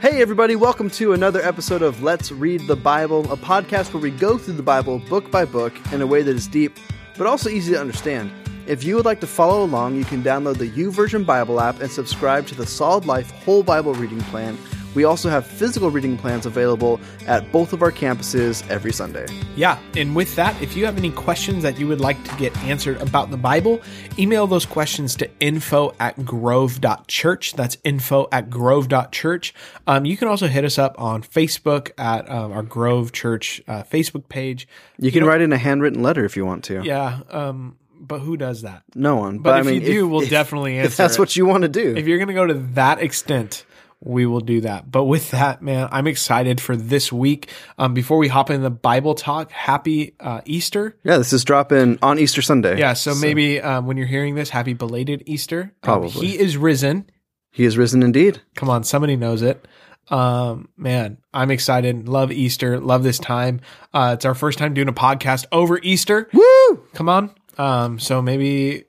Hey, everybody, welcome to another episode of Let's Read the Bible, a podcast where we go through the Bible book by book in a way that is deep, but also easy to understand. If you would like to follow along, you can download the YouVersion Bible app and subscribe to the Solid Life Whole Bible Reading Plan. We also have physical reading plans available at both of our campuses every Sunday. Yeah, and with that, if you have any questions that you would like to get answered about the Bible, email those questions to info at grove.church. That's info at grove.church. Um, you can also hit us up on Facebook at um, our Grove Church uh, Facebook page. You can write in a handwritten letter if you want to. Yeah, um, but who does that? No one. But, But, if I mean, you do, if, we'll if- definitely answer. If that's it. what you want to do. if you're going to go to that extent, we will do that. But with that, man, I'm excited for this week. Um, before we hop in the Bible talk, happy uh, Easter. yeah, this is dropping on Easter Sunday. Yeah, so, maybe um, when you're hearing this, happy belated Easter. Um, Probably. he is risen. He is risen indeed. Come on, somebody knows it. Um, man, I'm excited. Love Easter. Love this time. Uh, it's our first time doing a podcast over Easter. Woo! Come on. Um, so maybe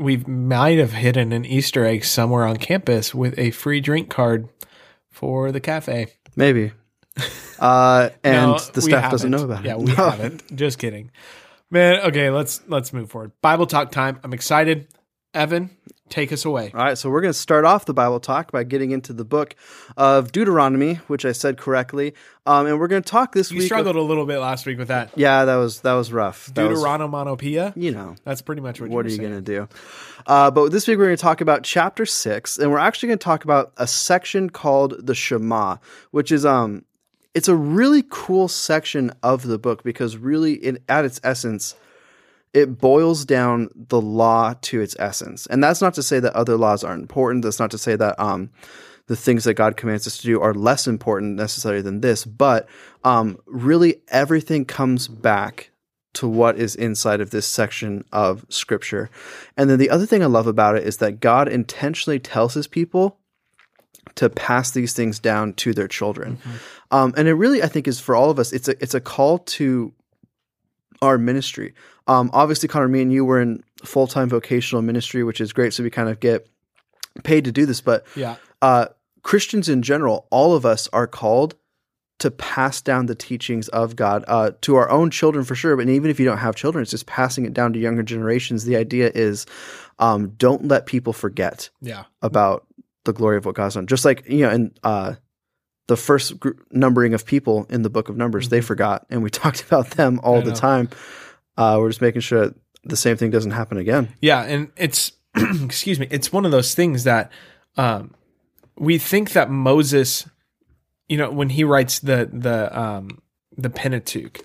we might have hidden an Easter egg somewhere on campus with a free drink card for the cafe. Maybe. Uh, and No, the staff doesn't know about it. Yeah, we haven't. Just kidding. Man, okay, let's let's move forward. Bible talk time. I'm excited. Evan, take us away. All right, so we're going to start off the Bible talk by getting into the book of Deuteronomy, which I said correctly, um, and we're going to talk this You week. struggled a little bit last week with that. yeah, that was that was rough. That Deuteronomanopoeia. you know, That's pretty much what, what are you you going to do? Uh, but this week we're going to talk about chapter six, and we're actually going to talk about a section called the Shema, which is um, it's a really cool section of the book because really, it, at its essence, it boils down the law to its essence, and that's not to say that other laws aren't important. That's not to say that um, the things that God commands us to do are less important necessarily than this, but um, really everything comes back to what is inside of this section of scripture. And then the other thing I love about it is that God intentionally tells his people to pass these things down to their children. Um, and it really, I think, is for all of us, it's a, it's a call to our ministry. Um, obviously, Connor, me and you were in full time vocational ministry, which is great. So we kind of get paid to do this. But Yeah. uh, Christians in general, all of us are called to pass down the teachings of God uh, to our own children for sure. But even if you don't have children, it's just passing it down to younger generations. The idea is um, don't let people forget Yeah. about the glory of what God's done. Just like, you know, and uh, the first gr- numbering of people in the book of Numbers, they forgot. And we talked about them all Mm-hmm. I the know. time. Uh, we're just making sure that the same thing doesn't happen again. Yeah, and it's excuse me, it's one of those things that um, we think that Moses, you know, when he writes the the um, the Pentateuch,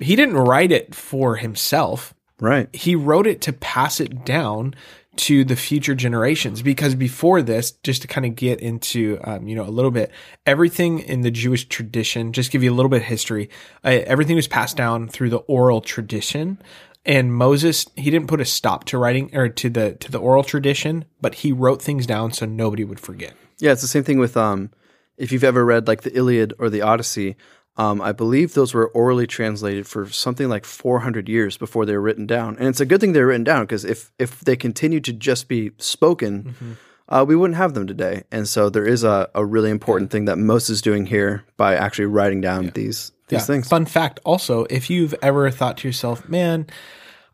he didn't write it for himself. Right. He wrote it to pass it down to the future generations because before this just to kind of get into um, you know a little bit everything in the jewish tradition just give you a little bit of history uh, everything was passed down through the oral tradition and moses he didn't put a stop to writing or to the to the oral tradition but he wrote things down so nobody would forget Yeah, it's the same thing with um, if you've ever read like the Iliad or the Odyssey. Um, I believe those were orally translated for something like 400 years before they were written down, and it's a good thing they're written down because if if they continued to just be spoken, uh, we wouldn't have them today. And so there is a, a really important thing that Moses is doing here by actually writing down these these things. Fun fact also, if you've ever thought to yourself, man,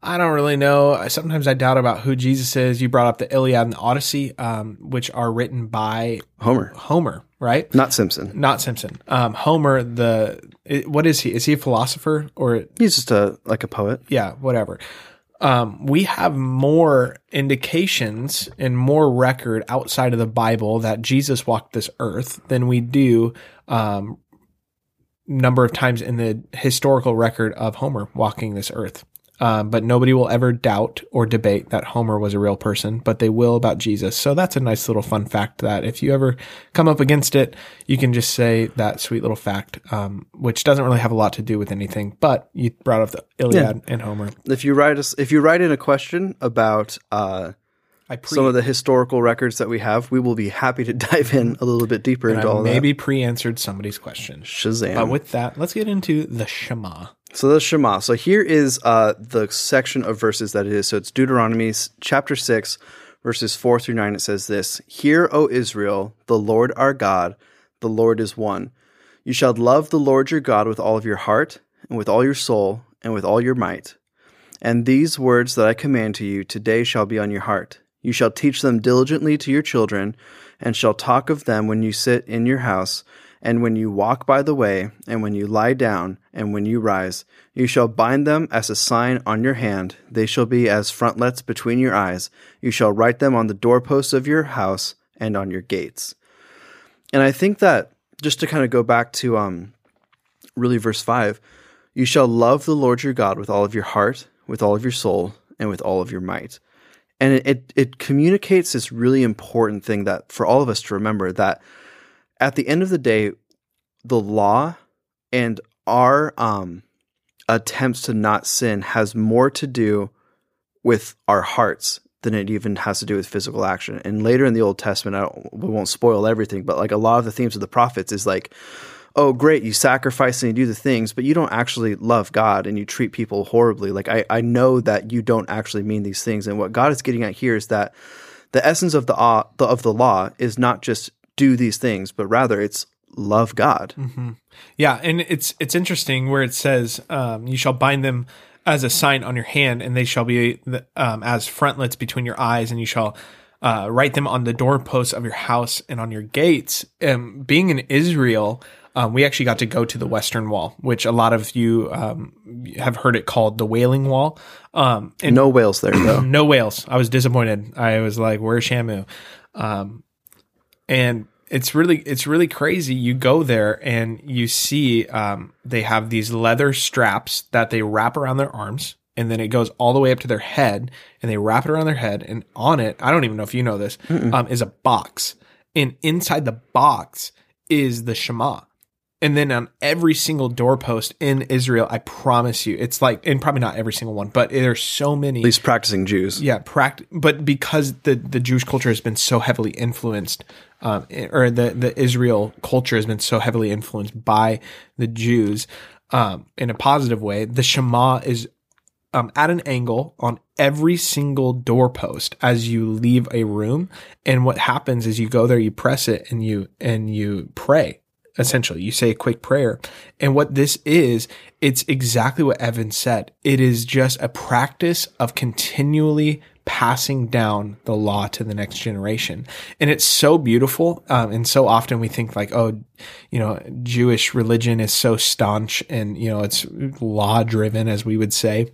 I don't really know. Sometimes I doubt about who Jesus is. You brought up the Iliad and the Odyssey, um, which are written by Homer, Homer, right? not Simpson. Not Simpson. Um, Homer, the it, what is he? Is he a philosopher or He's just a like a poet. yeah, whatever. Um, we have more indications and more record outside of the Bible that Jesus walked this earth than we do um, number of times in the historical record of Homer walking this earth. Um, but nobody will ever doubt or debate that Homer was a real person, but they will about Jesus. So that's a nice little fun fact that if you ever come up against it, you can just say that sweet little fact, um, which doesn't really have a lot to do with anything, but you brought up the Iliad and Homer. If you write us, if you write in a question about uh, I pre- some of the historical records that we have, we will be happy to dive in a little bit deeper into I all maybe pre-answered somebody's question. Shazam! But with that, let's get into the Shema. So the Shema. So here is uh, the section of verses that it is. So it's Deuteronomy chapter six. Verses 4 through 9, it says this Hear, O Israel, the Lord our God, the Lord is one. You shall love the Lord your God with all of your heart, and with all your soul, and with all your might. And these words that I command to you today shall be on your heart. You shall teach them diligently to your children, and shall talk of them when you sit in your house, and when you walk by the way, and when you lie down, and when you rise. You shall bind them as a sign on your hand. They shall be as frontlets between your eyes. You shall write them on the doorposts of your house and on your gates. And I think that just to kind of go back to um, really verse 5 you shall love the Lord your God with all of your heart, with all of your soul, and with all of your might. And it, it, it communicates this really important thing that for all of us to remember that at the end of the day, the law and our um, attempts to not sin has more to do with our hearts than it even has to do with physical action. And later in the Old Testament, I we won't spoil everything, but like a lot of the themes of the prophets is like, oh, great, you sacrifice and you do the things, but you don't actually love God and you treat people horribly. Like I, I know that you don't actually mean these things. And what God is getting at here is that the essence of the, uh, of the law is not just do these things, but rather it's love God. Mm-hmm. Yeah, and it's it's interesting where it says, um, "You shall bind them as a sign on your hand, and they shall be um, as frontlets between your eyes, and you shall." Uh, write them on the doorposts of your house and on your gates. Um, being in Israel, um, we actually got to go to the Western Wall, which a lot of you um, have heard it called the Wailing Wall. Um, and no whales there, though. no whales. I was disappointed. I was like, "Where's Shamu?" And it's really it's really crazy. You go there and you see um, they have these leather straps that they wrap around their arms, and then it goes all the way up to their head, and they wrap it around their head, and on it, I don't even know if you know this, um, is a box, and inside the box is the Shema. And then on every single doorpost in Israel, I promise you, it's like, and probably not every single one, but there's so many. At least practicing Jews. Yeah, pract- but because the, the Jewish culture has been so heavily influenced, um, or the, the Israel culture has been so heavily influenced by the Jews um, in a positive way, the Shema is um, at an angle on every single doorpost as you leave a room. And what happens is you go there, you press it, and you and you pray essentially. You say a quick prayer. And what this is, it's exactly what Evan said. It is just a practice of continually passing down the law to the next generation. And it's so beautiful. Um, and so often we think like, oh, you know, Jewish religion is so staunch and, you know, it's law driven, as we would say.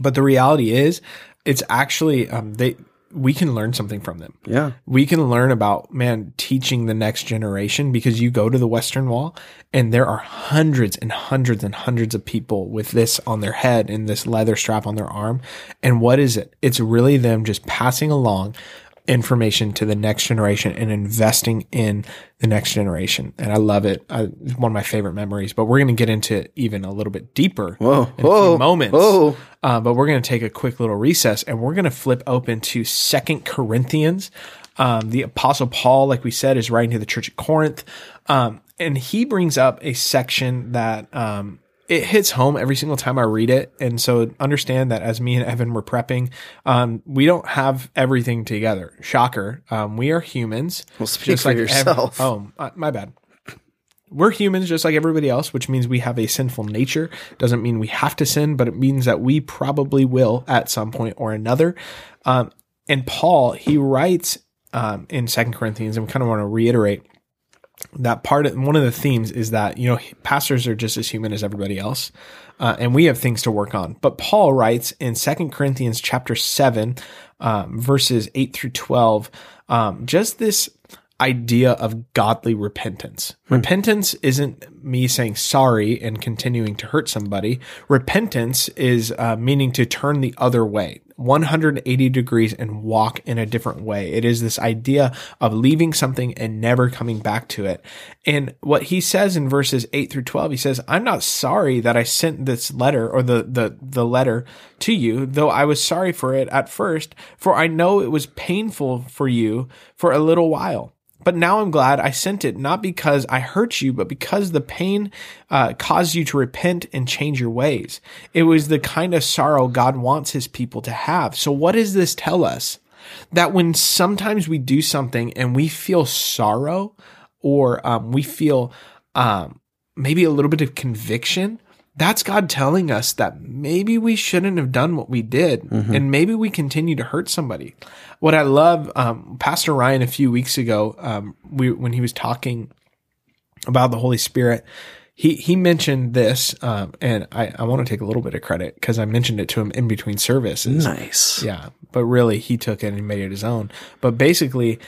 But the reality is, it's actually, um, they, we can learn something from them. Yeah. We can learn about, man, teaching the next generation because you go to the Western Wall and there are hundreds and hundreds and hundreds of people with this on their head and this leather strap on their arm. And what is it? It's really them just passing along information to the next generation and investing in the next generation. And I love it. I, it's one of my favorite memories, but we're going to get into even a little bit deeper whoa, in whoa, a few moments. Whoa. Uh, but we're going to take a quick little recess and we're going to flip open to Second Corinthians. Um, the apostle Paul, like we said, is writing to the church at Corinth. Um, and he brings up a section that, um, it hits home every single time I read it. And so understand that as me and Evan were prepping, um, we don't have everything together. Shocker. Um, we are humans. Well, speak for yourself. oh, uh, my bad. We're humans just like everybody else, which means we have a sinful nature. Doesn't mean we have to sin, but it means that we probably will at some point or another. Um, and Paul, he writes um, in Second Corinthians, and we kind of want to reiterate that part of one of the themes is that you know pastors are just as human as everybody else uh, and we have things to work on but paul writes in Second corinthians chapter 7 um, verses 8 through 12 um, just this idea of godly repentance. Hmm. Repentance isn't me saying sorry and continuing to hurt somebody. Repentance is uh, meaning to turn the other way, 180 degrees and walk in a different way. It is this idea of leaving something and never coming back to it. And what he says in verses 8 through 12, he says, I'm not sorry that I sent this letter or the, the, the letter to you, though I was sorry for it at first, for I know it was painful for you for a little while. But now I'm glad I sent it, not because I hurt you, but because the pain uh, caused you to repent and change your ways. It was the kind of sorrow God wants his people to have. So what does this tell us? that when sometimes we do something and we feel sorrow or um, we feel um, maybe a little bit of conviction, that's God telling us that maybe we shouldn't have done what we did and maybe we continue to hurt somebody. What I love, um, Pastor Ryan a few weeks ago, um, we, when he was talking about the Holy Spirit, he, he mentioned this, um, and I, I want to take a little bit of credit because I mentioned it to him in between services. Nice. Yeah, but really he took it and made it his own. But basically,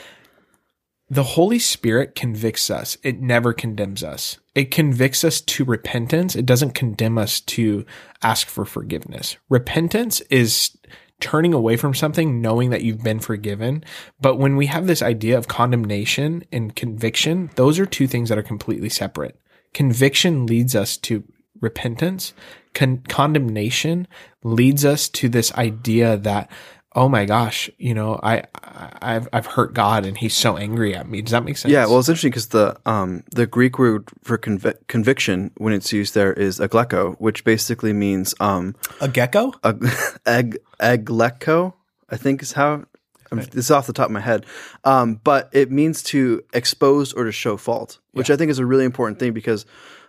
the Holy Spirit convicts us. It never condemns us. It convicts us to repentance. It doesn't condemn us to ask for forgiveness. Repentance is turning away from something, knowing that you've been forgiven. But when we have this idea of condemnation and conviction, those are two things that are completely separate. Conviction leads us to repentance. Con- condemnation leads us to this idea that, oh my gosh, you know, I, I I've I've hurt God and He's so angry at me. Does that make sense? Yeah, well, it's interesting because the um the Greek word for convi- conviction when it's used there is agleko, which basically means um a gecko. A, ag- agleko, I think is how. I'm, this is off the top of my head, um, but it means to expose or to show fault, which I think is a really important thing because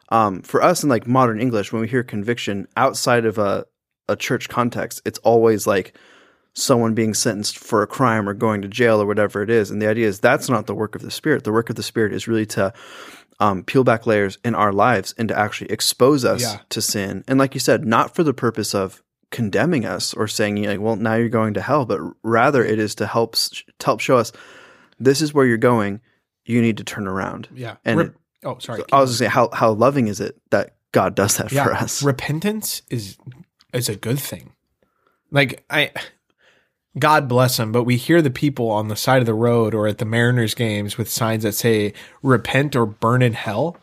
um, for us in like modern English, when we hear conviction outside of a a church context, it's always like someone being sentenced for a crime or going to jail or whatever it is. And the idea is that's not the work of the Spirit. The work of the Spirit is really to um, peel back layers in our lives and to actually expose us Yeah. to sin. And like you said, not for the purpose of condemning us or saying like, well, now you're going to hell, but rather it is to help to help show us this is where you're going. You need to turn around. Yeah. And it- oh, sorry. I was just saying, how how loving is it that God does that for us? Repentance is is a good thing. Like I God bless them, but we hear the people on the side of the road or at the Mariners games with signs that say repent or burn in hell.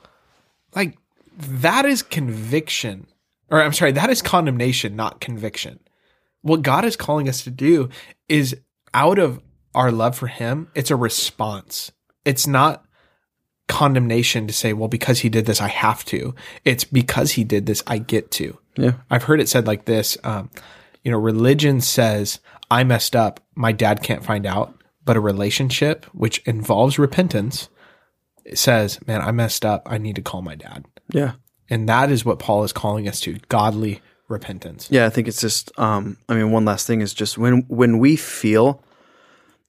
Like that is conviction. Or I'm sorry, that is condemnation, not conviction. What God is calling us to do is out of our love for him, it's a response. It's not condemnation to say, well, because he did this, I have to. It's because he did this, I get to. Yeah. I've heard it said like this. Um, you know, religion says, I messed up. My dad can't find out. But a relationship, which involves repentance, says, man, I messed up. I need to call my dad. Yeah. And that is what Paul is calling us to godly repentance. Yeah, I think it's just. Um, I mean, one last thing is just when when we feel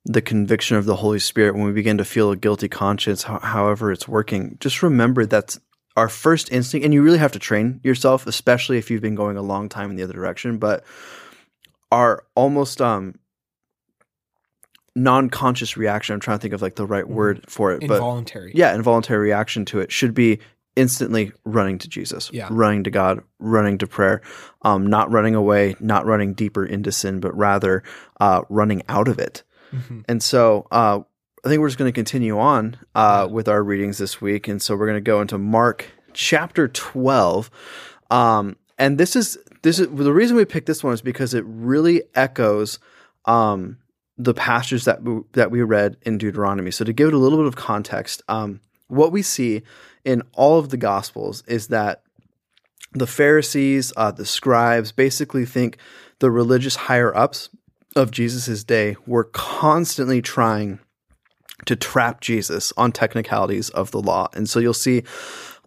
the conviction of the Holy Spirit, when we begin to feel a guilty conscience, ho- however it's working, just remember that's our first instinct, and you really have to train yourself, especially if you've been going a long time in the other direction. But our almost um non-conscious reaction. I'm trying to think of like the right word for it, but Involuntary. yeah, involuntary reaction to it should be instantly running to Jesus, Yeah. running to God, running to prayer, um, not running away, not running deeper into sin, but rather uh, running out of it. Mhm. And so uh, I think we're just going to continue on uh, with our readings this week. And so we're going to go into Mark chapter 12. Um, and this is this is the reason we picked this one is because it really echoes um, the passages that we, that we read in Deuteronomy. So to give it a little bit of context, um, what we see in all of the Gospels is that the Pharisees, uh, the scribes, basically think the religious higher ups of Jesus' day were constantly trying to trap Jesus on technicalities of the law. And so you'll see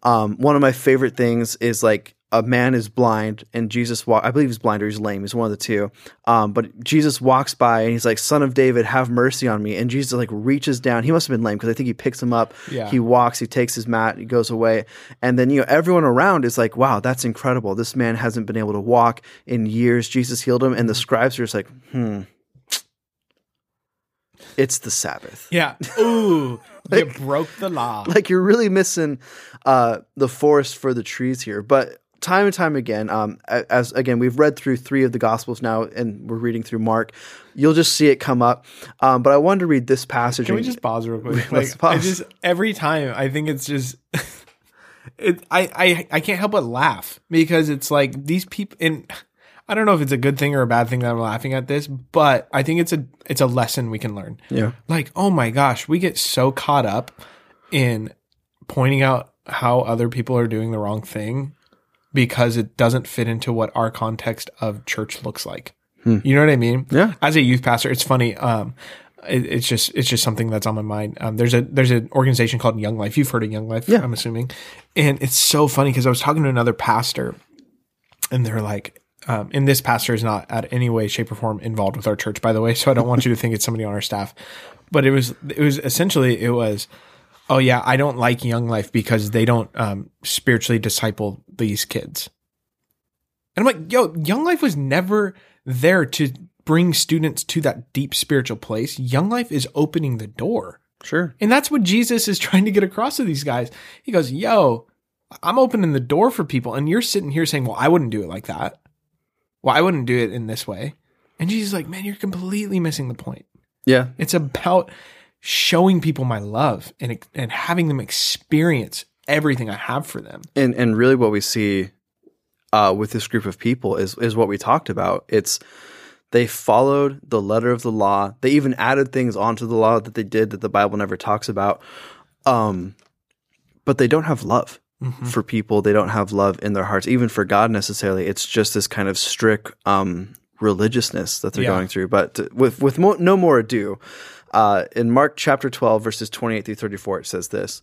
um, one of my favorite things is like a man is blind and Jesus walk I believe he's blind or he's lame, he's one of the two. Um, but Jesus walks by and he's like, Son of David, have mercy on me. And Jesus like reaches down. He must have been lame because I think he picks him up. Yeah. He walks, he takes his mat, he goes away. And then, you know, everyone around is like, Wow, that's incredible. This man hasn't been able to walk in years. Jesus healed him. And the scribes are just like, hmm. It's the Sabbath. Yeah. Ooh, you broke the law. like you're really missing uh, the forest for the trees here. But time and time again, um, as again we've read through three of the Gospels now, and we're reading through Mark. You'll just see it come up. Um, but I wanted to read this passage. Can we just pause real quick? Let's Like, I pause. just every time I think it's just it. I I I can't help but laugh because it's like these people and. I don't know if it's a good thing or a bad thing that I'm laughing at this, but I think it's a it's a lesson we can learn. yeah, Like, oh my gosh, we get so caught up in pointing out how other people are doing the wrong thing because it doesn't fit into what our context of church looks like. You know what I mean? Yeah. As a youth pastor, it's funny. Um, it, it's just it's just something that's on my mind. Um, there's a there's an organization called Young Life. You've heard of Young Life, Yeah. I'm assuming, and it's so funny because I was talking to another pastor, and they're like, um, and this pastor is not at any way, shape, or form involved with our church, by the way. So I don't want you to think it's somebody on our staff, but it was it was essentially it was, oh yeah, I don't like Young Life because they don't um, spiritually disciple these kids. And I'm like, yo, Young Life was never there to bring students to that deep spiritual place. Young Life is opening the door. Sure. And that's what Jesus is trying to get across to these guys. He goes, yo, I'm opening the door for people. And you're sitting here saying, well, I wouldn't do it like that. Well, I wouldn't do it in this way. And Jesus is like, man, you're completely missing the point. Yeah. It's about showing people my love and, and having them experience everything I have for them. And and really what we see uh, with this group of people is is what we talked about. It's they followed the letter of the law. They even added things onto the law that they did that the Bible never talks about. Um, but they don't have love for people. They don't have love in their hearts, even for God necessarily. It's just this kind of strict um, religiousness that they're Yeah. going through. But to- with with mo- no more ado, uh, in Mark chapter twelve, verses twenty eight through thirty four, it says this.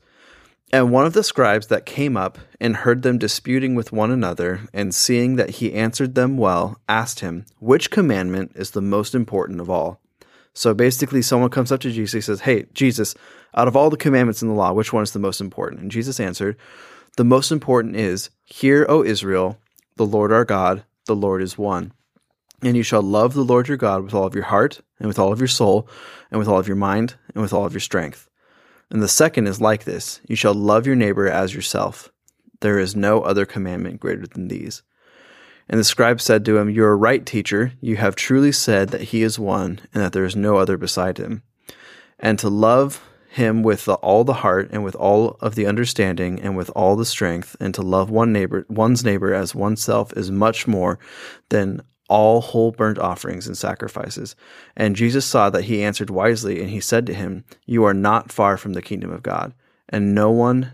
And one of the scribes that came up and heard them disputing with one another, and seeing that he answered them well, asked him, Which commandment is the most important of all? So basically, someone comes up to Jesus and says, Hey, Jesus, out of all the commandments in the law, which one is the most important? And Jesus answered, The most important is, Hear, O Israel, the Lord our God, the Lord is one. And you shall love the Lord your God with all of your heart, and with all of your soul, and with all of your mind, and with all of your strength. And the second is like this you shall love your neighbor as yourself. There is no other commandment greater than these. And the scribe said to him, You are right, teacher. You have truly said that he is one, and that there is no other beside him. And to love him with the, all the heart, and with all of the understanding, and with all the strength, and to love one neighbor, one's neighbor as oneself is much more than all whole burnt offerings and sacrifices. And Jesus saw that he answered wisely, and he said to him, You are not far from the kingdom of God. And no one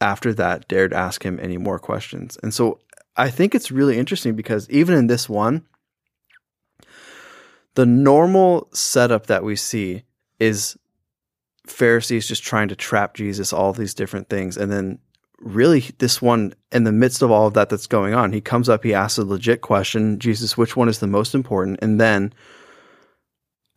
after that dared ask him any more questions. And so I think it's really interesting because even in this one, the normal setup that we see is Pharisees just trying to trap Jesus, all these different things. And then really this one in the midst of all of that that's going on he comes up he asks a legit question jesus which one is the most important and then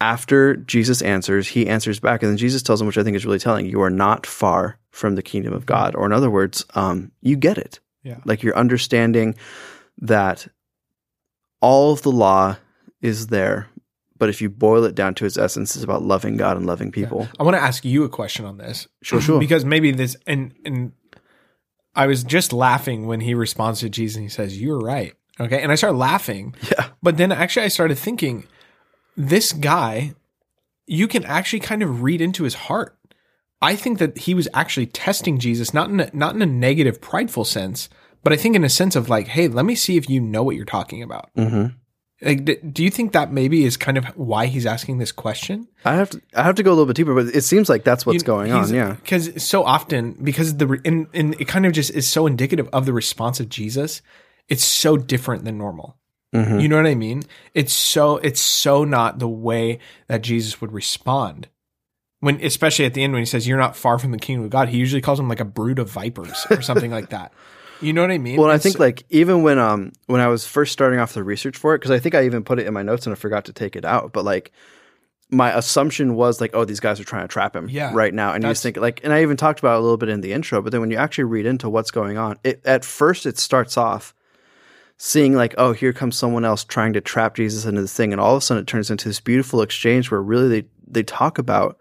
after jesus answers he answers back and then jesus tells him which i think is really telling you are not far from the kingdom of god or in other words um, you get it Yeah. like you're understanding that all of the law is there but if you boil it down to its essence it's about loving god and loving people I want to ask you a question on this. Sure, sure. Because maybe this and and I was just laughing when he responds to Jesus and he says, "You're right." Okay, and I started laughing. yeah But then actually I started thinking, this guy, you can actually kind of read into his heart. I think that he was actually testing Jesus, not in a, not in a negative, prideful sense, but I think in a sense of like, hey, let me see if you know what you're talking about. hmm Like, do you think that maybe is kind of why he's asking this question? I have to I have to go a little bit deeper, but it seems like that's what's You- going on. Yeah. because so often because the and, and it kind of just is so indicative of the response of Jesus. It's so different than normal. Mhm. You know what I mean? It's so it's so not the way that Jesus would respond. When especially at the end when he says you're not far from the kingdom of God, he usually calls them like a brood of vipers or something like that. You know what I mean? Well, I think like even when um when I was first starting off the research for it, because I think I even put it in my notes and I forgot to take it out. But like my assumption was like, oh, these guys are trying to trap him Yeah, right now, and you just think like, and I even talked about a little bit in the intro. But then when you actually read into what's going on, it at first it starts off seeing like, oh, here comes someone else trying to trap Jesus into this thing, and all of a sudden it turns into this beautiful exchange where really they they talk about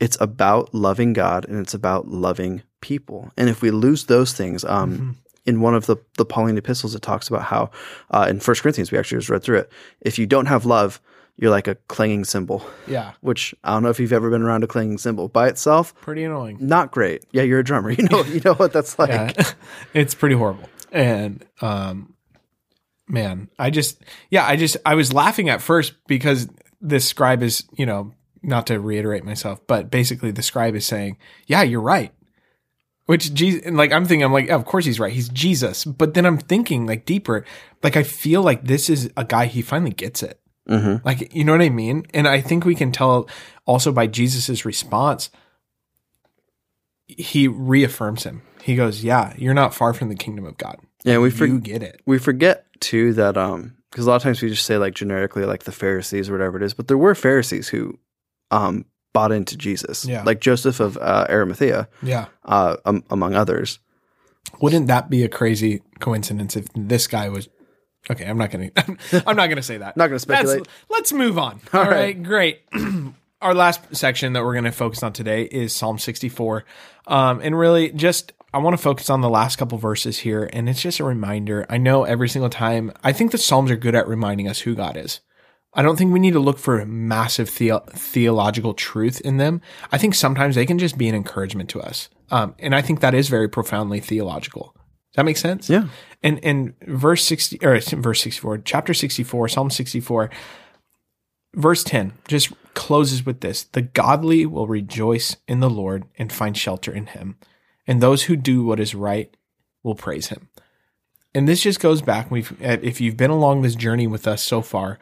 it's about loving God and it's about loving people. And if we lose those things, um, Mhm. in one of the the Pauline epistles, it talks about how uh, in First Corinthians we actually just read through it. If you don't have love, you're like a clanging cymbal. yeah, Which I don't know if you've ever been around a clanging cymbal by itself. pretty annoying. Not great. Yeah, you're a drummer. You know, you know what that's like. yeah, it's pretty horrible. And um, man, I just yeah, I just I was laughing at first because this scribe is you know not to reiterate myself, but basically the scribe is saying, yeah, you're right. Which Jesus, and like I'm thinking, I'm like, of course he's right. He's Jesus. But then I'm thinking like deeper. Like I feel like this is a guy he finally gets it. Mm-hmm. Like you know what I mean? And I think we can tell also by Jesus's response. He reaffirms him. He goes, "Yeah, you're not far from the kingdom of God. Yeah, we for, you get it." we forget too that um because a lot of times we just say like generically like the Pharisees or whatever it is, but there were Pharisees who um bought into Jesus, Yeah. like Joseph of uh, Arimathea, Yeah. uh, um, among others. Wouldn't that be a crazy coincidence if this guy was? Okay, I'm not gonna. I'm not gonna say that. Not gonna speculate. Let's, let's move on. All All right, right. great. Our last section that we're going to focus on today is Psalm 64, um, and really just I want to focus on the last couple verses here, and it's just a reminder. I know every single time. I think the Psalms are good at reminding us who God is. I don't think we need to look for massive theo- theological truth in them. I think sometimes they can just be an encouragement to us, um, and I think that is very profoundly theological. Does that make sense? Yeah. And and verse sixty or verse sixty four, chapter sixty four, Psalm sixty four, verse ten just closes with this: the godly will rejoice in the Lord and find shelter in Him, and those who do what is right will praise Him. And this just goes back. We've if you've been along this journey with us so far,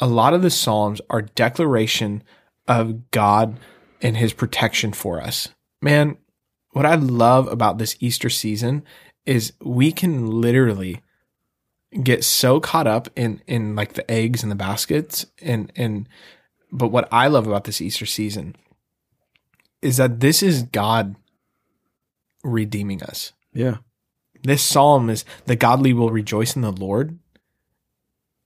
a lot of the psalms are declaration of God and His protection for us. Man, what I love about this Easter season is we can literally get so caught up in in like the eggs and the baskets and and but what I love about this Easter season is that this is God redeeming us. Yeah. This psalm is the godly will rejoice in the Lord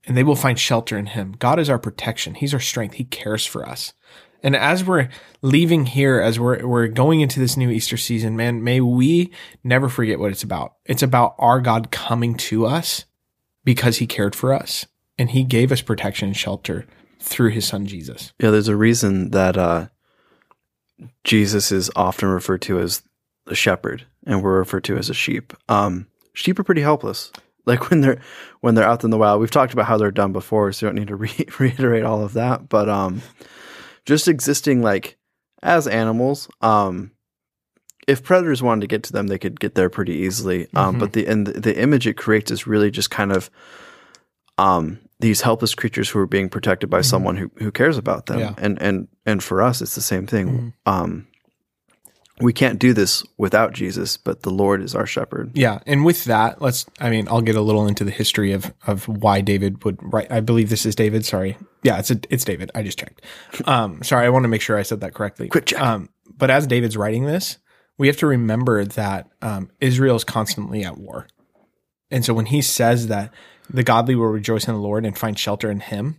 and they will find shelter in him. God is our protection. He's our strength. He cares for us. And as we're leaving here, as we're we're going into this new Easter season, man, may we never forget what it's about. It's about our God coming to us because he cared for us and he gave us protection and shelter through his son Jesus. Yeah, there's a reason that uh, Jesus is often referred to as the shepherd, and we're referred to as a sheep. Um, sheep are pretty helpless. Like when they're when they're out in the wild. We've talked about how they're done before, so you don't need to re- reiterate all of that. But um, just existing like as animals, um, if predators wanted to get to them, they could get there pretty easily. Um, Mhm. but the and the, image it creates is really just kind of um these helpless creatures who are being protected by someone who who cares about them. Yeah. And and and for us, it's the same thing. Mhm. Um, we can't do this without Jesus, but the Lord is our shepherd. Yeah, and with that, let's. I mean, I'll get a little into the history of of why David would write. I believe this is David. Sorry, yeah, it's a, it's David. I just checked. Um, sorry, I want to make sure I said that correctly. Quick check. Um, but as David's writing this, we have to remember that um, Israel is constantly at war, and so when he says that the godly will rejoice in the Lord and find shelter in Him,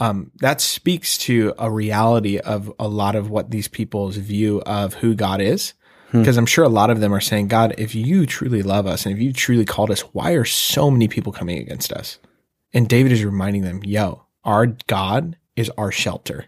um, that speaks to a reality of a lot of what these people's view of who God is. Because I'm sure a lot of them are saying, God, if you truly love us and if you truly called us, why are so many people coming against us? And David is reminding them, yo, our God is our shelter.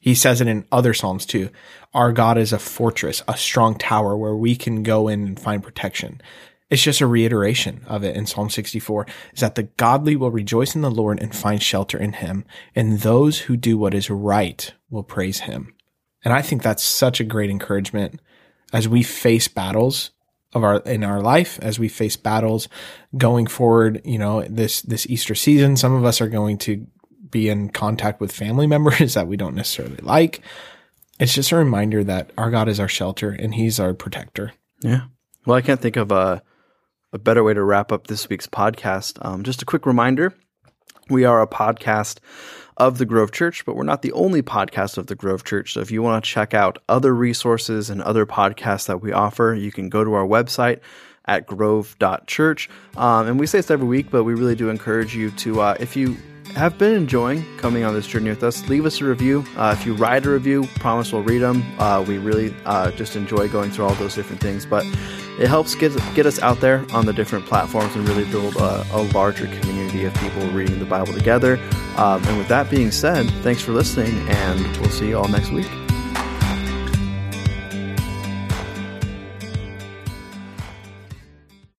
He says it in other Psalms too. Our God is a fortress, a strong tower where we can go in and find protection. It's just a reiteration of it in Psalm 64 is that the godly will rejoice in the Lord and find shelter in him, and those who do what is right will praise him. And I think that's such a great encouragement as we face battles of our in our life, as we face battles going forward, you know, this this Easter season, some of us are going to be in contact with family members that we don't necessarily like. It's just a reminder that our God is our shelter and he's our protector. Yeah. Well, I can't think of a, a better way to wrap up this week's podcast. Um, just a quick reminder we are a podcast of the Grove Church, but we're not the only podcast of the Grove Church. So if you want to check out other resources and other podcasts that we offer, you can go to our website at grove.church. Um, and we say this every week, but we really do encourage you to, uh, if you have been enjoying coming on this journey with us, leave us a review. Uh, if you write a review, promise we'll read them. Uh, we really uh, just enjoy going through all those different things, but it helps get get us out there on the different platforms and really build a, a larger community of people reading the Bible together. Um, and with that being said, thanks for listening, and we'll see you all next week.